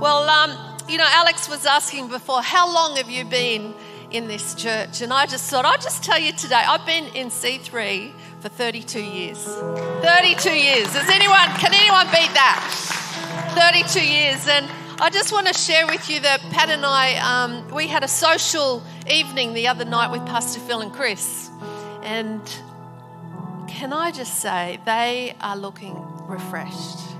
Well, um, you know, Alex was asking before, how long have you been in this church? And I just thought, I'll just tell you today, I've been in C3 for 32 years. 32 years. Does anyone, can anyone beat that? 32 years. And I just want to share with you that Pat and I, um, we had a social evening the other night with Pastor Phil and Chris. And can I just say, they are looking refreshed.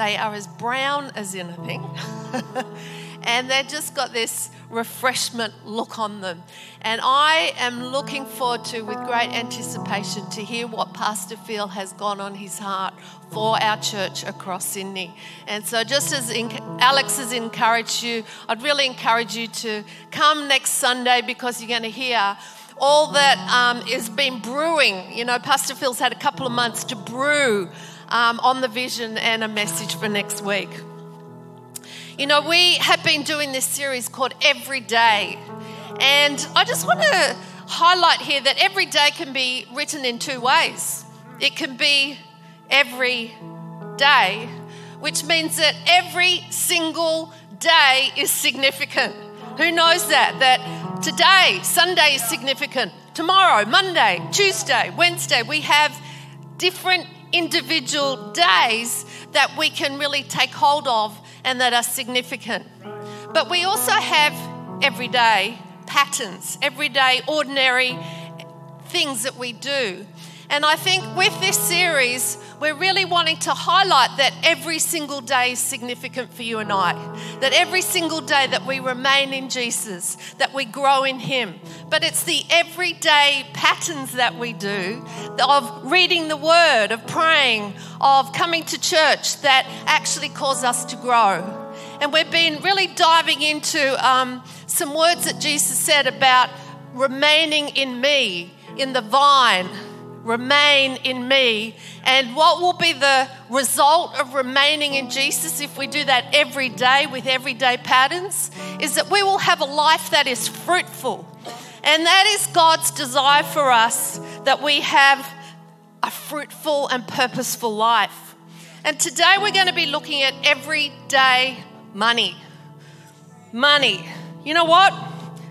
They are as brown as anything. and they've just got this refreshment look on them. And I am looking forward to, with great anticipation, to hear what Pastor Phil has gone on his heart for our church across Sydney. And so, just as Alex has encouraged you, I'd really encourage you to come next Sunday because you're going to hear all that um, is been brewing. You know, Pastor Phil's had a couple of months to brew um, on the vision and a message for next week. You know, we have been doing this series called Every Day. And I just want to highlight here that every day can be written in two ways. It can be every day, which means that every single day is significant. Who knows that? That today, Sunday is significant. Tomorrow, Monday, Tuesday, Wednesday, we have different individual days that we can really take hold of and that are significant. But we also have everyday patterns, everyday, ordinary things that we do. And I think with this series, we're really wanting to highlight that every single day is significant for you and I. That every single day that we remain in Jesus, that we grow in Him. But it's the everyday patterns that we do of reading the Word, of praying, of coming to church that actually cause us to grow. And we've been really diving into um, some words that Jesus said about remaining in me, in the vine remain in me. And what will be the result of remaining in Jesus if we do that every day with everyday patterns? Is that we will have a life that is fruitful. And that is God's desire for us that we have a fruitful and purposeful life. And today we're going to be looking at everyday money. Money. You know what?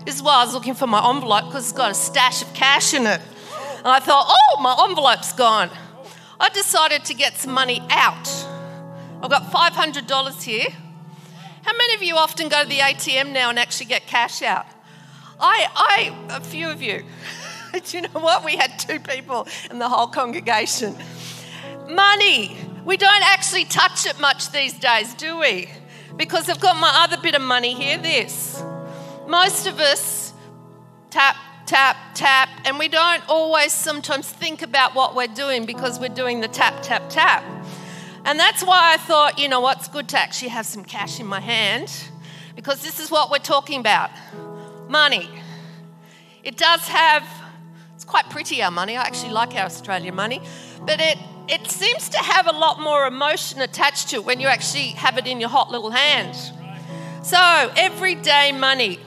This is why I was looking for my envelope because it's got a stash of cash in it. And I thought, oh, my envelope's gone. I decided to get some money out. I've got $500 here. How many of you often go to the ATM now and actually get cash out? I, I, a few of you. Do you know what? We had two people in the whole congregation. Money. We don't actually touch it much these days, do we? Because I've got my other bit of money here, this. Most of us tap tap, tap, and we don't always sometimes think about what we're doing because we're doing the tap, tap, tap. And that's why I thought, you know what's good to actually have some cash in my hand because this is what we're talking about money. It does have, it's quite pretty, our money. I actually like our Australian money, but it, it seems to have a lot more emotion attached to it when you actually have it in your hot little hand. So, everyday money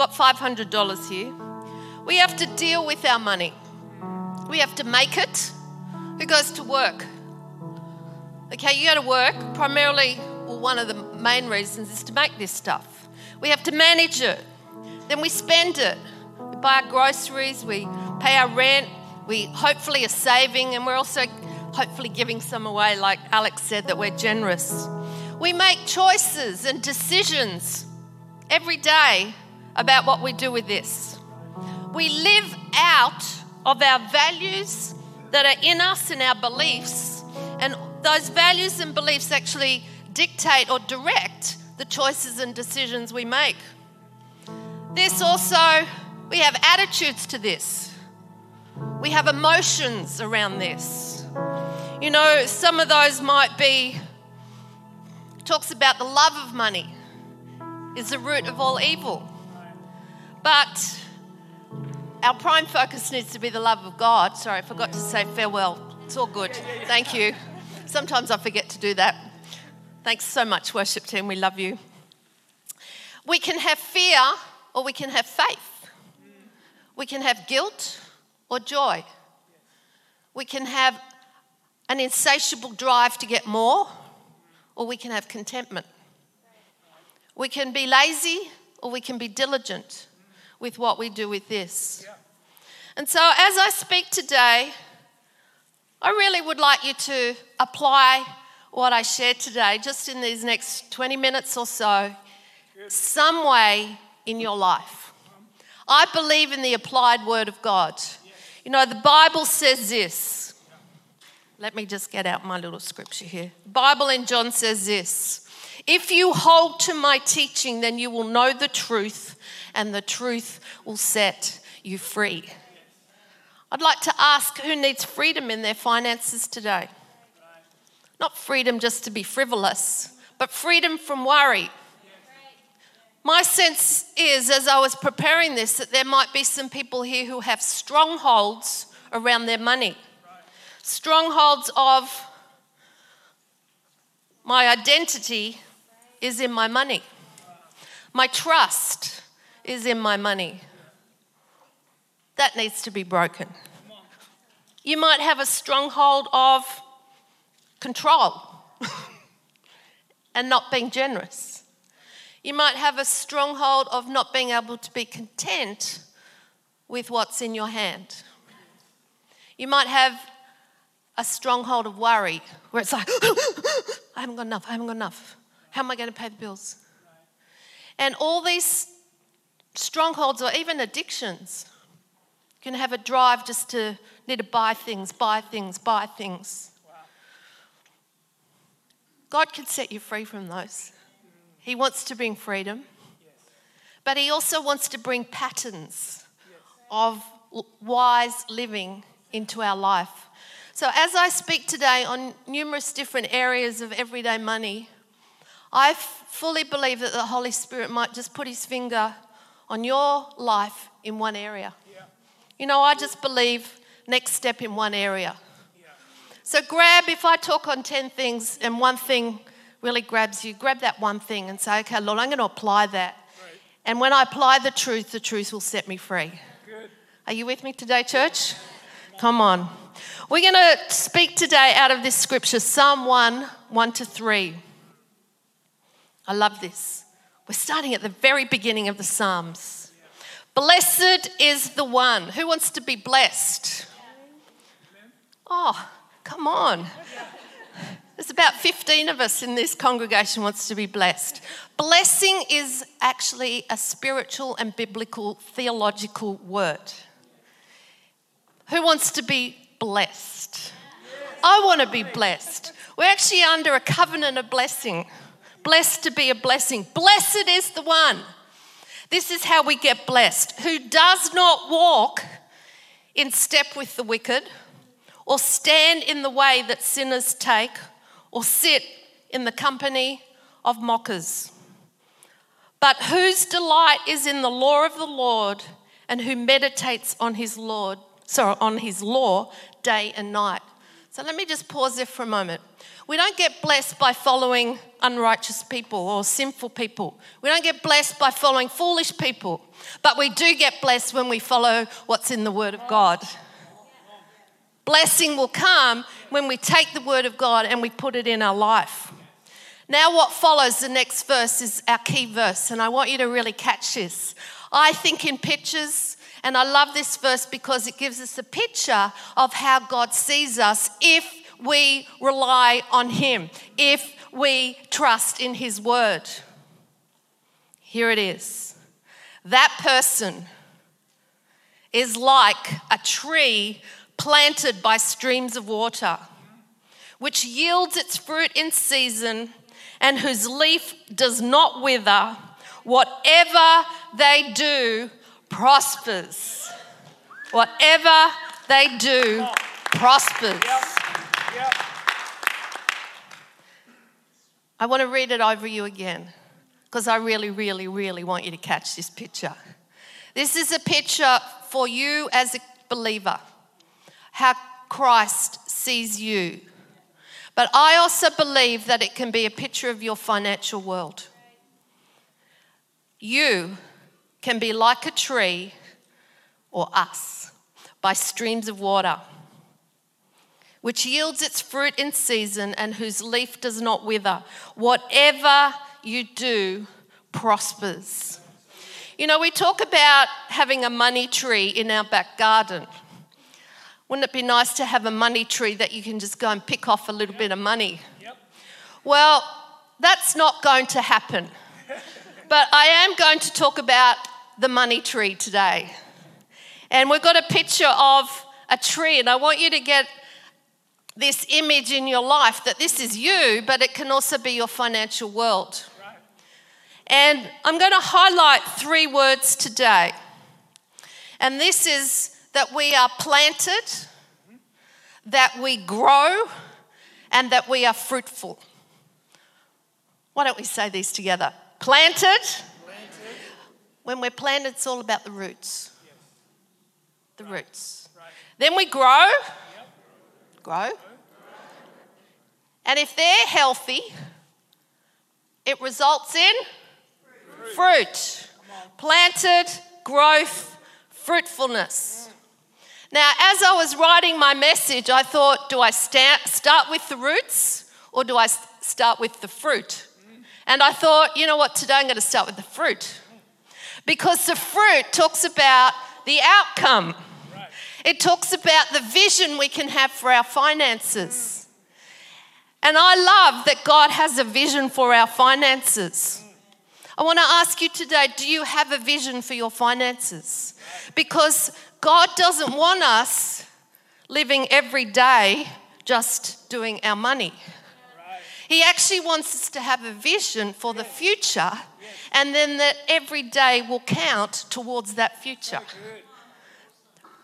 got $500 here. We have to deal with our money. We have to make it. Who goes to work? Okay, you go to work primarily, well, one of the main reasons is to make this stuff. We have to manage it. Then we spend it. We buy our groceries, we pay our rent, we hopefully are saving, and we're also hopefully giving some away, like Alex said, that we're generous. We make choices and decisions every day about what we do with this. We live out of our values that are in us and our beliefs, and those values and beliefs actually dictate or direct the choices and decisions we make. This also, we have attitudes to this. We have emotions around this. You know, some of those might be, talks about the love of money is the root of all evil. But our prime focus needs to be the love of God. Sorry, I forgot to say farewell. It's all good. Thank you. Sometimes I forget to do that. Thanks so much, worship team. We love you. We can have fear or we can have faith. We can have guilt or joy. We can have an insatiable drive to get more or we can have contentment. We can be lazy or we can be diligent with what we do with this. And so, as I speak today, I really would like you to apply what I shared today, just in these next 20 minutes or so, some way in your life. I believe in the applied word of God. You know, the Bible says this. Let me just get out my little scripture here. The Bible in John says this If you hold to my teaching, then you will know the truth, and the truth will set you free. I'd like to ask who needs freedom in their finances today? Not freedom just to be frivolous, but freedom from worry. My sense is, as I was preparing this, that there might be some people here who have strongholds around their money. Strongholds of my identity is in my money, my trust is in my money. That needs to be broken. You might have a stronghold of control and not being generous. You might have a stronghold of not being able to be content with what's in your hand. You might have a stronghold of worry where it's like, I haven't got enough, I haven't got enough. How am I going to pay the bills? And all these strongholds or even addictions can have a drive just to need to buy things, buy things, buy things. God can set you free from those. He wants to bring freedom, but He also wants to bring patterns of wise living into our life. So, as I speak today on numerous different areas of everyday money, I fully believe that the Holy Spirit might just put His finger on your life in one area. You know, I just believe next step in one area. So grab, if I talk on 10 things and one thing really grabs you, grab that one thing and say, okay, Lord, I'm going to apply that. Right. And when I apply the truth, the truth will set me free. Good. Are you with me today, church? Come on. We're going to speak today out of this scripture, Psalm 1 1 to 3. I love this. We're starting at the very beginning of the Psalms. Blessed is the one. Who wants to be blessed? Oh, Come on. There's about 15 of us in this congregation wants to be blessed. Blessing is actually a spiritual and biblical theological word. Who wants to be blessed? I want to be blessed. We're actually under a covenant of blessing. Blessed to be a blessing. Blessed is the one. This is how we get blessed. Who does not walk in step with the wicked or stand in the way that sinners take, or sit in the company of mockers. But whose delight is in the law of the Lord, and who meditates on his Lord, sorry, on his law day and night. So let me just pause there for a moment. We don't get blessed by following unrighteous people or sinful people. We don't get blessed by following foolish people, but we do get blessed when we follow what's in the Word of God. Blessing will come when we take the word of God and we put it in our life. Now, what follows the next verse is our key verse, and I want you to really catch this. I think in pictures, and I love this verse because it gives us a picture of how God sees us if we rely on Him, if we trust in His word. Here it is. That person is like a tree planted by streams of water, which yields its fruit in season and whose leaf does not wither. Whatever they do prospers. Whatever they do prospers. I want to read it over you again because I really, really, really want you to catch this picture. This is a picture for you as a believer how Christ sees you. But I also believe that it can be a picture of your financial world. You can be like a tree or us by streams of water, which yields its fruit in season and whose leaf does not wither. Whatever you do prospers. You know, we talk about having a money tree in our back garden. Wouldn't it be nice to have a money tree that you can just go and pick off a little bit of money? Yep. Well, that's not going to happen. but I am going to talk about the money tree today. And we've got a picture of a tree, and I want you to get this image in your life that this is you, but it can also be your financial world. Right. And I'm going to highlight three words today. And this is that we are planted, that we grow, and that we are fruitful. Why don't we say these together? Planted. planted. When we're planted, it's all about the roots. Yes. The right. roots. Right. Then we grow. Grow. And if they're healthy, it results in fruit. fruit. Planted, growth, fruitfulness. Now, as I was writing my message, I thought, do I start with the roots or do I start with the fruit? And I thought, you know what, today I'm going to start with the fruit. Because the fruit talks about the outcome, it talks about the vision we can have for our finances. And I love that God has a vision for our finances. I want to ask you today do you have a vision for your finances? Because God doesn't want us living every day just doing our money. He actually wants us to have a vision for the future and then that every day will count towards that future.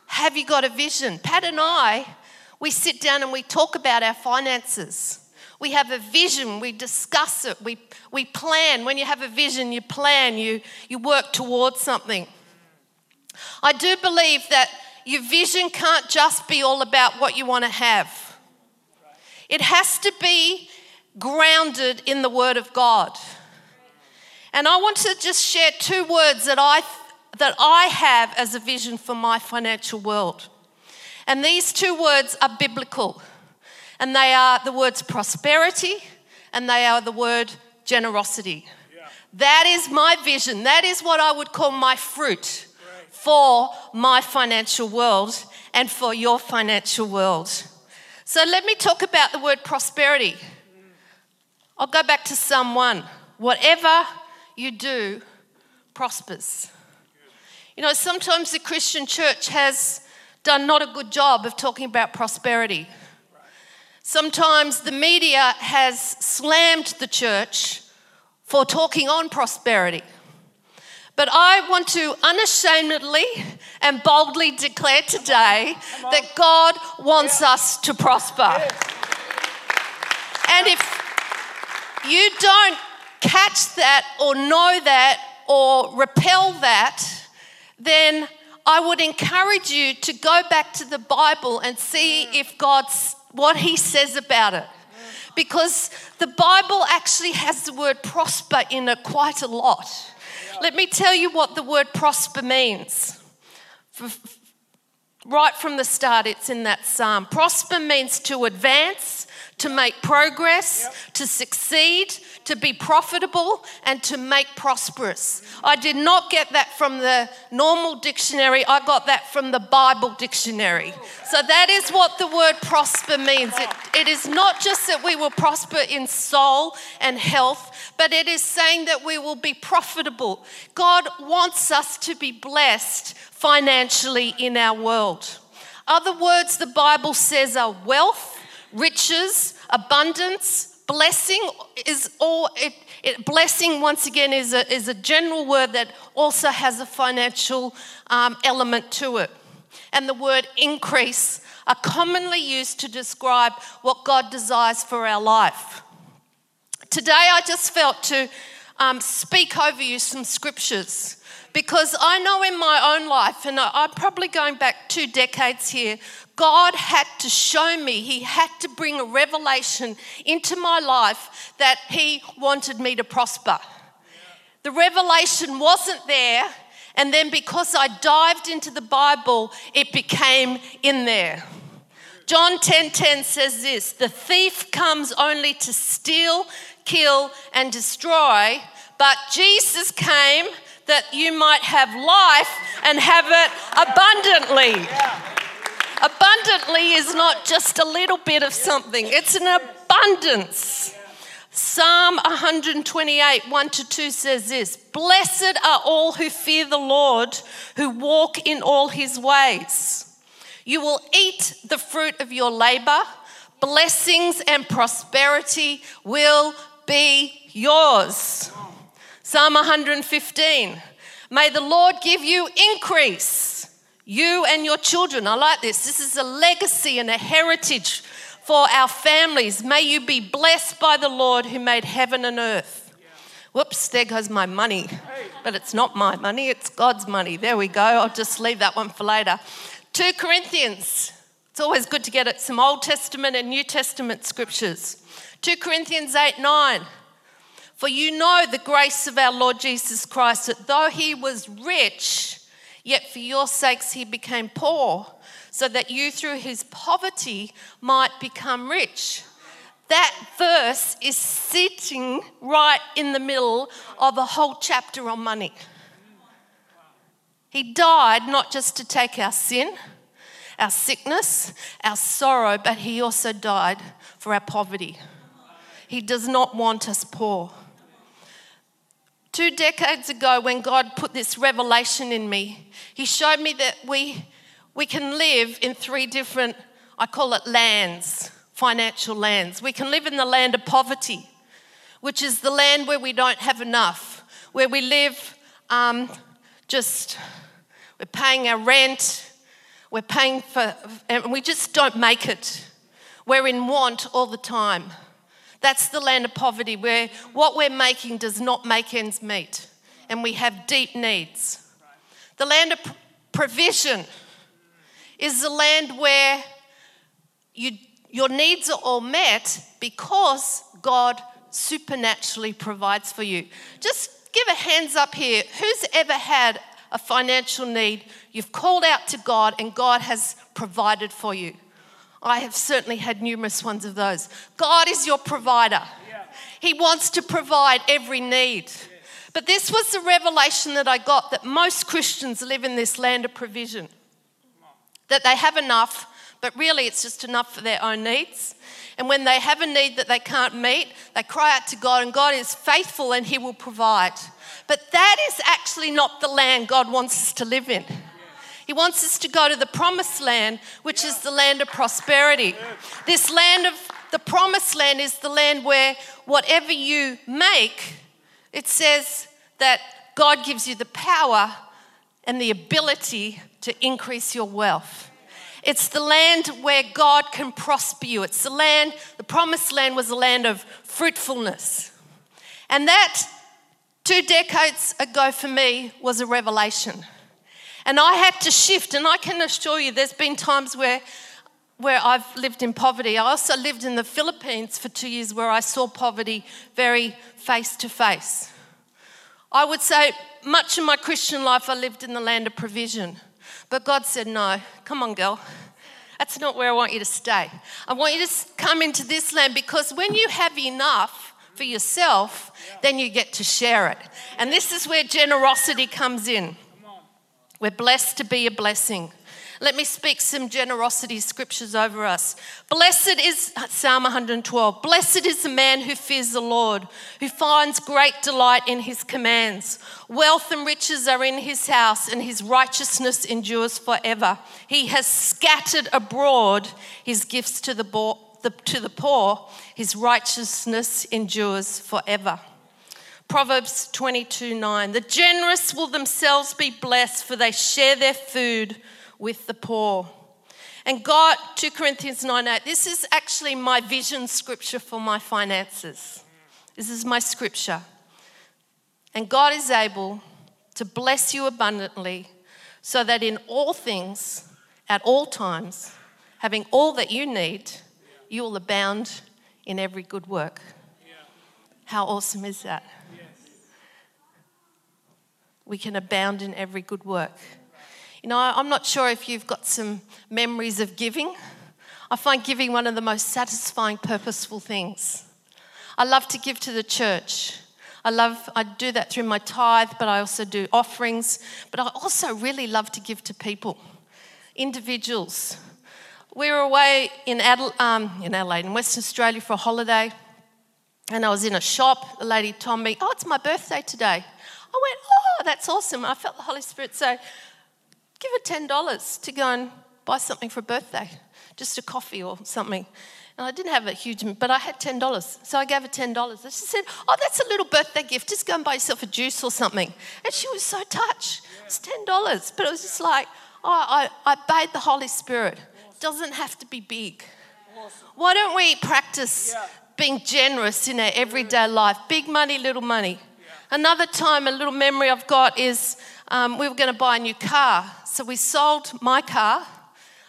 Have you got a vision? Pat and I, we sit down and we talk about our finances. We have a vision, we discuss it, we, we plan. When you have a vision, you plan, you, you work towards something. I do believe that your vision can't just be all about what you want to have, it has to be grounded in the Word of God. And I want to just share two words that I, that I have as a vision for my financial world. And these two words are biblical. And they are the words prosperity and they are the word generosity. Yeah. That is my vision. That is what I would call my fruit for my financial world and for your financial world. So let me talk about the word prosperity. I'll go back to Psalm 1. Whatever you do prospers. You know, sometimes the Christian church has done not a good job of talking about prosperity. Sometimes the media has slammed the church for talking on prosperity. But I want to unashamedly and boldly declare today that God wants yeah. us to prosper. Yes. And if you don't catch that or know that or repel that, then I would encourage you to go back to the Bible and see if God's what he says about it. Because the Bible actually has the word prosper in it quite a lot. Let me tell you what the word prosper means. Right from the start, it's in that psalm. Prosper means to advance, to make progress, to succeed, to be profitable and to make prosperous. I did not get that from the normal dictionary, I got that from the Bible dictionary. So that is what the word prosper means. It, it is not just that we will prosper in soul and health, but it is saying that we will be profitable. God wants us to be blessed financially in our world. Other words the Bible says are wealth, riches, abundance, blessing is all it, it, blessing once again is a, is a general word that also has a financial um, element to it. And the word increase are commonly used to describe what god desires for our life. Today i just felt to um, speak over you some scriptures because I know in my own life, and I'm probably going back two decades here, God had to show me, He had to bring a revelation into my life that He wanted me to prosper. The revelation wasn't there, and then because I dived into the Bible, it became in there. John 10:10 10, 10 says this, "The thief comes only to steal, kill, and destroy, but Jesus came that you might have life and have it abundantly. Abundantly is not just a little bit of something, it's an abundance. Psalm 128, 1 to 2 says this Blessed are all who fear the Lord, who walk in all his ways. You will eat the fruit of your labor, blessings and prosperity will be yours. Psalm 115 May the Lord give you increase, you and your children. I like this. This is a legacy and a heritage for our families. May you be blessed by the Lord who made heaven and earth. Whoops, there goes my money. But it's not my money, it's God's money. There we go. I'll just leave that one for later. 2 Corinthians. It's always good to get at some Old Testament and New Testament scriptures. 2 Corinthians 8 9. For you know the grace of our Lord Jesus Christ, that though he was rich, yet for your sakes he became poor, so that you through his poverty might become rich. That verse is sitting right in the middle of a whole chapter on money. He died not just to take our sin, our sickness, our sorrow, but he also died for our poverty. He does not want us poor. Two decades ago, when God put this revelation in me, He showed me that we, we can live in three different, I call it lands, financial lands. We can live in the land of poverty, which is the land where we don't have enough, where we live um, just, we're paying our rent, we're paying for, and we just don't make it. We're in want all the time. That's the land of poverty where what we're making does not make ends meet and we have deep needs. The land of provision is the land where you, your needs are all met because God supernaturally provides for you. Just give a hands up here. Who's ever had a financial need? You've called out to God and God has provided for you. I have certainly had numerous ones of those. God is your provider, He wants to provide every need. But this was the revelation that I got that most Christians live in this land of provision, that they have enough, but really it's just enough for their own needs. And when they have a need that they can't meet, they cry out to God, and God is faithful and He will provide. But that is actually not the land God wants us to live in. He wants us to go to the promised land, which is the land of prosperity. This land of the promised land is the land where whatever you make, it says that God gives you the power and the ability to increase your wealth. It's the land where God can prosper you. It's the land, the promised land was a land of fruitfulness. And that, two decades ago for me, was a revelation. And I had to shift, and I can assure you there's been times where where I've lived in poverty. I also lived in the Philippines for two years where I saw poverty very face to face. I would say much of my Christian life I lived in the land of provision. But God said, No, come on, girl. That's not where I want you to stay. I want you to come into this land because when you have enough for yourself, then you get to share it. And this is where generosity comes in. We're blessed to be a blessing. Let me speak some generosity scriptures over us. Blessed is Psalm 112. Blessed is the man who fears the Lord, who finds great delight in his commands. Wealth and riches are in his house, and his righteousness endures forever. He has scattered abroad his gifts to the, to the poor, his righteousness endures forever. Proverbs 22 9. The generous will themselves be blessed, for they share their food with the poor. And God, 2 Corinthians 9 8, this is actually my vision scripture for my finances. This is my scripture. And God is able to bless you abundantly so that in all things, at all times, having all that you need, you will abound in every good work. How awesome is that? We can abound in every good work. You know, I'm not sure if you've got some memories of giving. I find giving one of the most satisfying, purposeful things. I love to give to the church. I love, I do that through my tithe, but I also do offerings. But I also really love to give to people, individuals. We were away in, Adela- um, in Adelaide, in Western Australia for a holiday, and I was in a shop. The lady told me, Oh, it's my birthday today. I went, Oh, that's awesome. I felt the Holy Spirit say, Give her $10 to go and buy something for a birthday, just a coffee or something. And I didn't have a huge, but I had $10. So I gave her $10. And she said, Oh, that's a little birthday gift. Just go and buy yourself a juice or something. And she was so touched. It's $10. But it was just like, oh, I, I obeyed the Holy Spirit. It doesn't have to be big. Why don't we practice being generous in our everyday life? Big money, little money. Another time, a little memory I've got is um, we were going to buy a new car. So we sold my car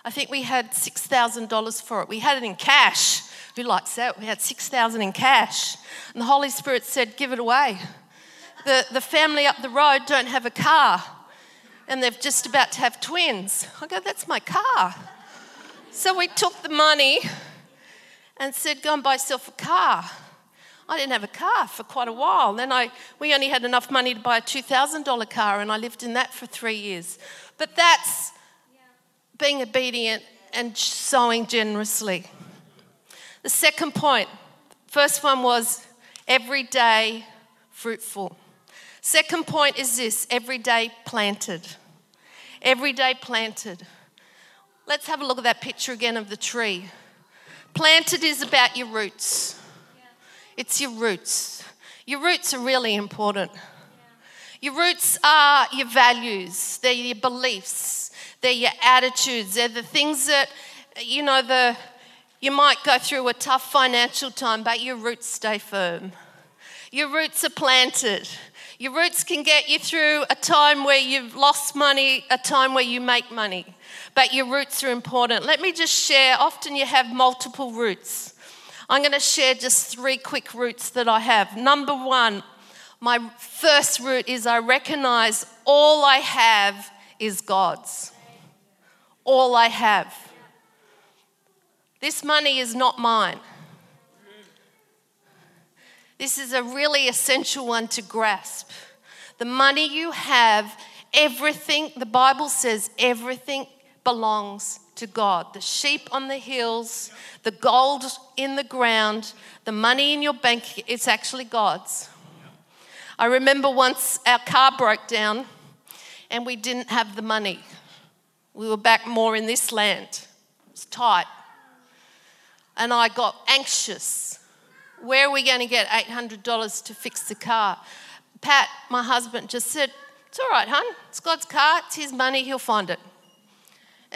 I think we had $6,000 for it. We had it in cash. Who likes that? We had 6,000 in cash. And the Holy Spirit said, give it away. The, the family up the road don't have a car and they're just about to have twins. I go, that's my car. So we took the money and said, go and buy yourself a car. I didn't have a car for quite a while. Then I, we only had enough money to buy a $2,000 car, and I lived in that for three years. But that's being obedient and sowing generously. The second point, first one was every day fruitful. Second point is this every day planted. Every day planted. Let's have a look at that picture again of the tree. Planted is about your roots. It's your roots. Your roots are really important. Your roots are your values, they're your beliefs, they're your attitudes. They're the things that, you know, the, you might go through a tough financial time, but your roots stay firm. Your roots are planted. Your roots can get you through a time where you've lost money, a time where you make money, but your roots are important. Let me just share often you have multiple roots. I'm going to share just three quick roots that I have. Number one, my first root is I recognize all I have is God's all I have. This money is not mine. This is a really essential one to grasp. The money you have, everything, the Bible says everything belongs to God. The sheep on the hills, the gold in the ground, the money in your bank, it's actually God's. I remember once our car broke down and we didn't have the money. We were back more in this land. It was tight. And I got anxious. Where are we going to get $800 to fix the car? Pat, my husband, just said, It's all right, hon. It's God's car. It's his money. He'll find it.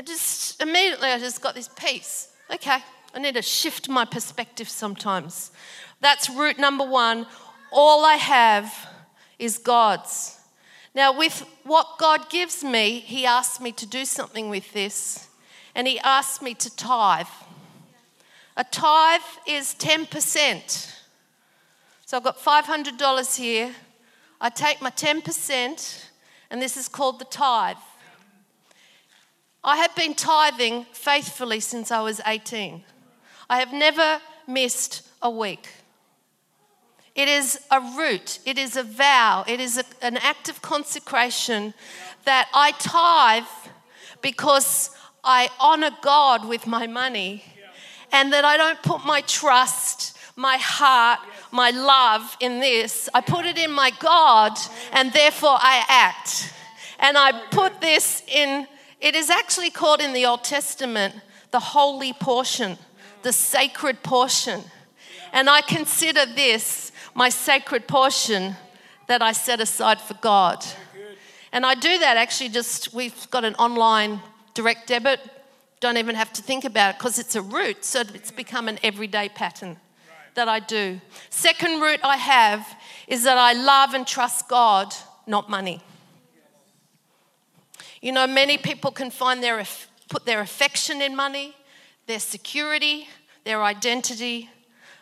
Just immediately, I just got this peace. Okay, I need to shift my perspective sometimes. That's root number one. All I have is God's. Now, with what God gives me, He asks me to do something with this, and He asks me to tithe. A tithe is 10%. So I've got $500 here. I take my 10%, and this is called the tithe. I have been tithing faithfully since I was 18. I have never missed a week. It is a root, it is a vow, it is a, an act of consecration that I tithe because I honor God with my money and that I don't put my trust, my heart, my love in this. I put it in my God and therefore I act. And I put this in, it is actually called in the Old Testament the holy portion, the sacred portion. And I consider this my sacred portion that I set aside for God. And I do that actually just, we've got an online direct debit. Don't even have to think about it because it's a root, so it's become an everyday pattern that I do. Second root I have is that I love and trust God, not money. You know, many people can find their, put their affection in money, their security, their identity.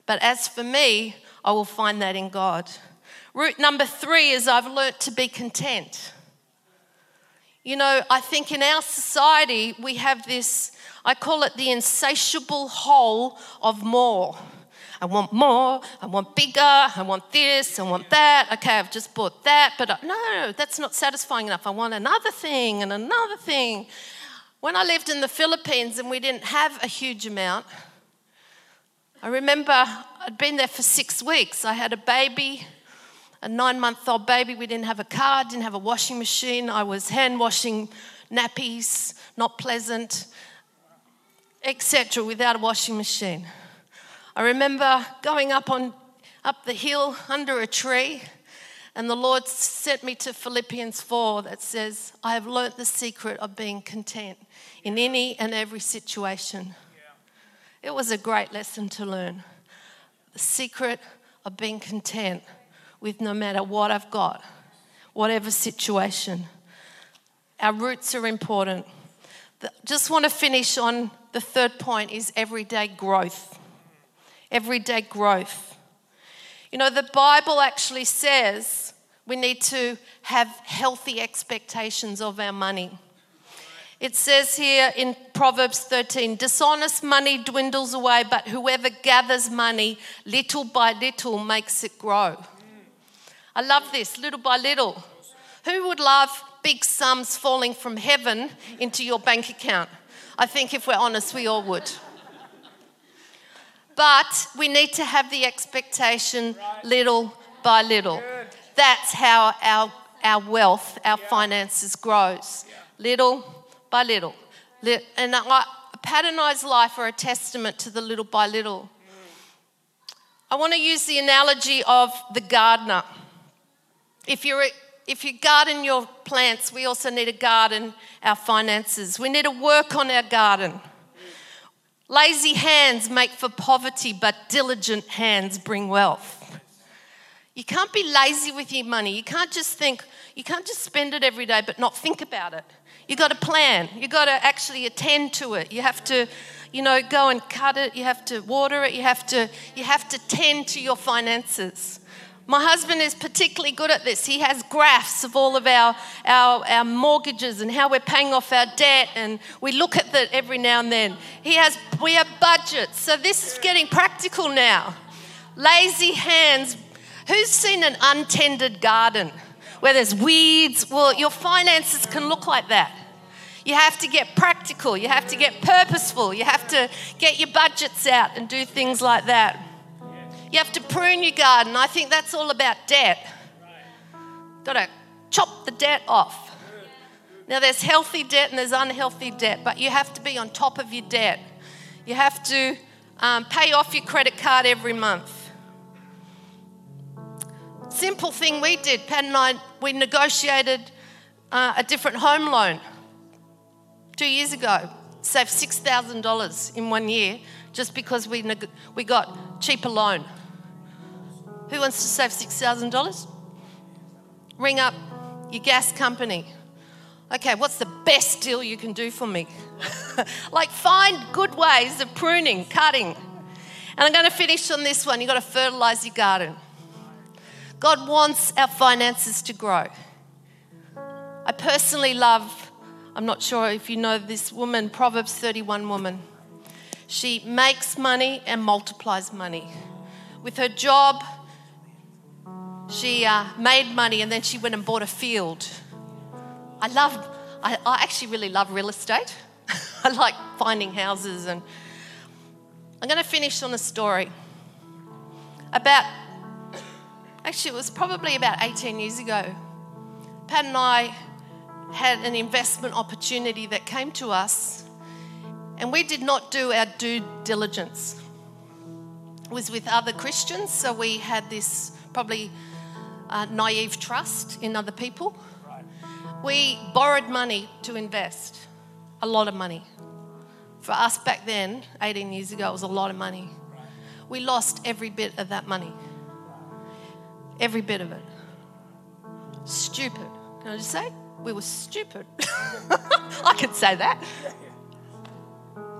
But as for me, I will find that in God. Root number three is I've learnt to be content. You know, I think in our society we have this, I call it the insatiable hole of more. I want more. I want bigger. I want this. I want that. Okay, I've just bought that, but I, no, that's not satisfying enough. I want another thing and another thing. When I lived in the Philippines and we didn't have a huge amount, I remember I'd been there for six weeks. I had a baby, a nine month old baby. We didn't have a car, didn't have a washing machine. I was hand washing nappies, not pleasant, etc., without a washing machine. I remember going up on up the hill under a tree, and the Lord sent me to Philippians 4 that says, I have learnt the secret of being content in any and every situation. It was a great lesson to learn. The secret of being content with no matter what I've got, whatever situation. Our roots are important. Just want to finish on the third point is everyday growth. Everyday growth. You know, the Bible actually says we need to have healthy expectations of our money. It says here in Proverbs 13 dishonest money dwindles away, but whoever gathers money little by little makes it grow. I love this, little by little. Who would love big sums falling from heaven into your bank account? I think if we're honest, we all would. But we need to have the expectation little by little. That's how our, our wealth, our finances grows. Little by little. And a patternized life are a testament to the little by little. I want to use the analogy of the gardener. If you're if you garden your plants, we also need to garden our finances. We need to work on our garden. Lazy hands make for poverty, but diligent hands bring wealth. You can't be lazy with your money. You can't just think, you can't just spend it every day but not think about it. You got to plan. You got to actually attend to it. You have to, you know, go and cut it. You have to water it. You have to, you have to tend to your finances. My husband is particularly good at this. He has graphs of all of our, our, our mortgages and how we're paying off our debt, and we look at that every now and then. He has, we have budgets. So this is getting practical now. Lazy hands. Who's seen an untended garden where there's weeds? Well, your finances can look like that. You have to get practical, you have to get purposeful, you have to get your budgets out and do things like that. You have to prune your garden. I think that's all about debt. Got to chop the debt off. Now, there's healthy debt and there's unhealthy debt, but you have to be on top of your debt. You have to um, pay off your credit card every month. Simple thing we did, Pat and I, we negotiated uh, a different home loan two years ago, saved $6,000 in one year just because we, neg- we got cheaper loan. Who wants to save $6,000? Ring up your gas company. Okay, what's the best deal you can do for me? like, find good ways of pruning, cutting. And I'm going to finish on this one. You've got to fertilize your garden. God wants our finances to grow. I personally love I'm not sure if you know this woman, Proverbs 31 woman. She makes money and multiplies money. With her job, she uh, made money and then she went and bought a field. I love, I, I actually really love real estate. I like finding houses and I'm going to finish on a story about, actually, it was probably about 18 years ago. Pat and I had an investment opportunity that came to us, and we did not do our due diligence. It was with other Christians, so we had this probably uh, naive trust in other people. We borrowed money to invest, a lot of money. For us back then, 18 years ago, it was a lot of money. We lost every bit of that money. Every bit of it. Stupid. Can I just say? we were stupid. I could say that.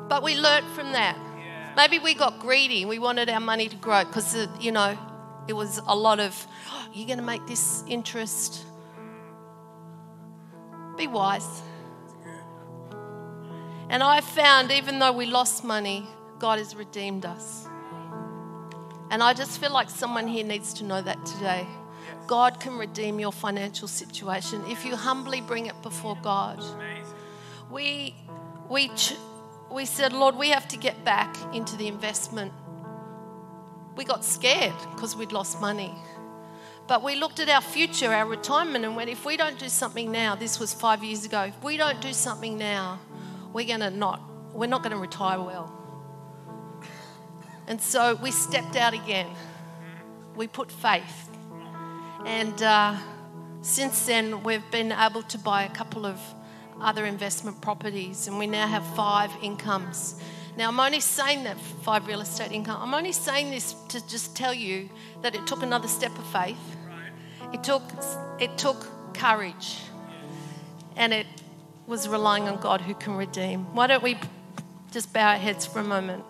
But we learnt from that. Maybe we got greedy. We wanted our money to grow because, uh, you know, it was a lot of, oh, you're going to make this interest. Be wise. And I found, even though we lost money, God has redeemed us. And I just feel like someone here needs to know that today. God can redeem your financial situation if you humbly bring it before God. We, we, we said, Lord, we have to get back into the investment. We got scared because we'd lost money. But we looked at our future, our retirement, and went, if we don't do something now, this was five years ago, if we don't do something now, we're to not, we're not to retire well. And so we stepped out again. We put faith. And uh, since then, we've been able to buy a couple of other investment properties, and we now have five incomes. Now, I'm only saying that five real estate income. I'm only saying this to just tell you that it took another step of faith. It took it took courage, and it was relying on God who can redeem. Why don't we just bow our heads for a moment?